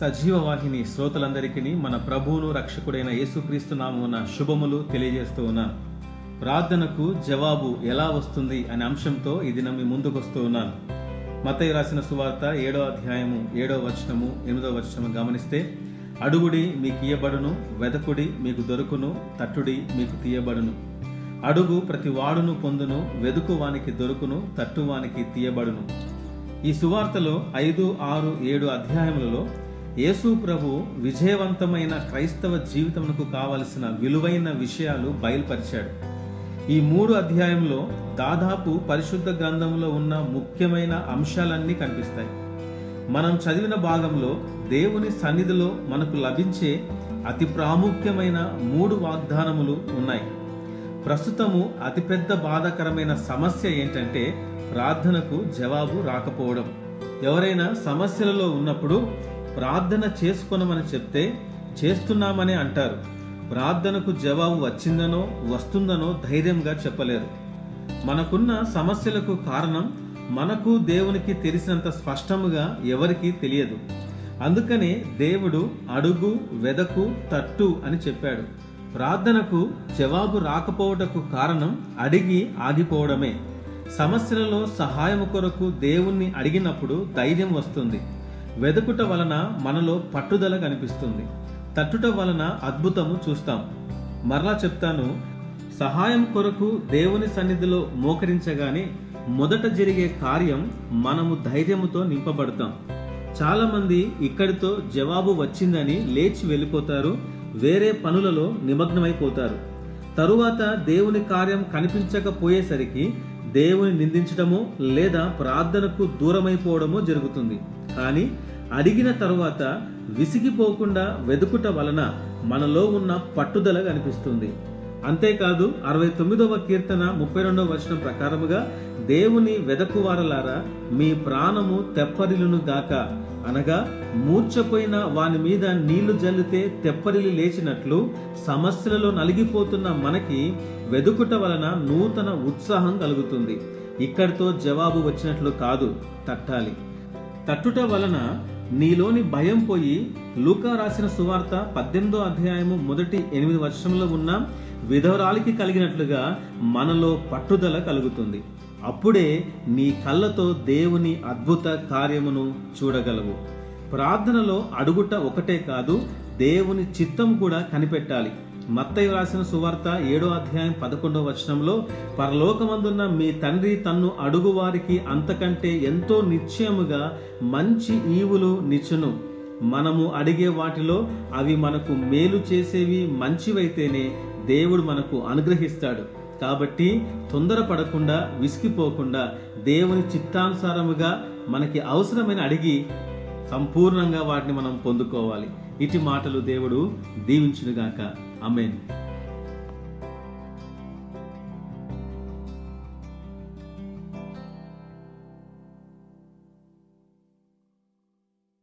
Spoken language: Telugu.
సజీవవాహిని శ్రోతలందరికీ మన ప్రభువును రక్షకుడైన యేసుక్రీస్తు నామమున శుభములు తెలియజేస్తూ ఉన్నాను ప్రార్థనకు జవాబు ఎలా వస్తుంది అనే అంశంతో ఈ దినం మీ ముందుకు వస్తూ ఉన్నాను. మతయ్య రాసిన సువార్త ఏడో అధ్యాయము ఏడో వచనము ఎనిమిదో వచనము గమనిస్తే అడుగుడి మీకు ఇయ్యబడును వెదకుడి మీకు దొరుకును తట్టుడి మీకు తీయబడును. అడుగు ప్రతి వాడును పొందును వెదుకు వానికి దొరుకును తట్టు వానికి తీయబడును. ఈ సువార్తలో ఐదు ఆరు ఏడు అధ్యాయములలో యేసు ప్రభు విజయవంతమైన క్రైస్తవ జీవితమునకు కావలసిన విలువైన విషయాలు బయలుపరిచాడు. ఈ మూడు అధ్యాయంలో దాదాపు పరిశుద్ధ గ్రంథంలో ఉన్న ముఖ్యమైన అంశాలన్నీ కనిపిస్తాయి. మనం చదివిన భాగంలో దేవుని సన్నిధిలో మనకు లభించే అతి ప్రాముఖ్యమైన మూడు వాగ్దానములు ఉన్నాయి. ప్రస్తుతము అతిపెద్ద బాధాకరమైన సమస్య ఏంటంటే ప్రార్థనకు జవాబు రాకపోవడం. ఎవరైనా సమస్యలలో ఉన్నప్పుడు ప్రార్థన చేసుకొనమని చెప్తే చేస్తున్నామని అంటారు. ప్రార్థనకు జవాబు వచ్చిందనో వస్తుందనో ధైర్యంగా చెప్పలేరు. మనకున్న సమస్యలకు కారణం మనకు దేవునికి తెలిసినంత స్పష్టముగా ఎవరికీ తెలియదు. అందుకనే దేవుడు అడుగు వెదకు తట్టు అని చెప్పాడు. ప్రార్థనకు జవాబు రాకపోవటకు కారణం అడిగి ఆగిపోవడమే. సమస్యలలో సహాయం కొరకు దేవుణ్ణి అడిగినప్పుడు ధైర్యం వస్తుంది. వెదకుట వలన మనలో పట్టుదల కనిపిస్తుంది. తట్టుట వలన అద్భుతము చూస్తాం. మరలా చెప్తాను సహాయం కొరకు దేవుని సన్నిధిలో మోకరించగానే మొదట జరిగే కార్యం మనము ధైర్యముతో నింపబడతాం. చాలామంది ఇక్కడితో జవాబు వచ్చిందని లేచి వెళ్ళిపోతారు వేరే పనులలో నిమగ్నమైపోతారు. తరువాత దేవుని కార్యం కనిపించకపోయేసరికి దేవుని నిందించడము లేదా ప్రార్థనకు దూరమైపోవడమో జరుగుతుంది. కానీ అడిగిన తరువాత విసిగిపోకుండా వెదుకుట వలన మనలో ఉన్న పట్టుదల కనిపిస్తుంది. అంతేకాదు అరవై తొమ్మిదవ కీర్తన ముప్పై రెండవ వచనం ప్రకారముగా దేవుని వెదకువారలారా మీ ప్రాణము తెప్పరిలును గాక. అనగా మూర్చపోయిన వాని మీద నీళ్ళు జల్లితే తెప్పరిలు లేచినట్లు సమస్యలలో నలిగిపోతున్న మనకి వెదుకుట వలన నూతన ఉత్సాహం కలుగుతుంది. ఇక్కడితో జవాబు వచ్చినట్లు కాదు తట్టాలి. తట్టుట వలన నీలోని భయం పోయి లూకా రాసిన సువార్త పద్దెనిమిదో అధ్యాయము మొదటి ఎనిమిది వర్షంలో ఉన్న విధవరాలికి కలిగినట్లుగా మనలో పట్టుదల కలుగుతుంది. అప్పుడే నీ కళ్ళతో దేవుని అద్భుత కార్యమును చూడగలవు. ప్రార్థనలో అడుగుట ఒకటే కాదు దేవుని చిత్తం కూడా కనిపెట్టాలి. మత్తయ్య రాసిన సువార్త ఏడో అధ్యాయం పదకొండవ వచనంలో పరలోకమందున్న మీ తండ్రి తన్ను అడుగు వారికి అంతకంటే ఎంతో నిశ్చయముగా మంచి ఈవులు నిచ్చును. మనము అడిగే వాటిలో అవి మనకు మేలు చేసేవి మంచివైతేనే దేవుడు మనకు అనుగ్రహిస్తాడు. కాబట్టి తొందరపడకుండా విసిగిపోకుండా దేవుని చిత్తానుసారముగా మనకి అవసరమైన అడిగి సంపూర్ణంగా వాటిని మనం పొందుకోవాలి. ఇటు మాటలు దేవుడు దీవించునుగాక. అమేన్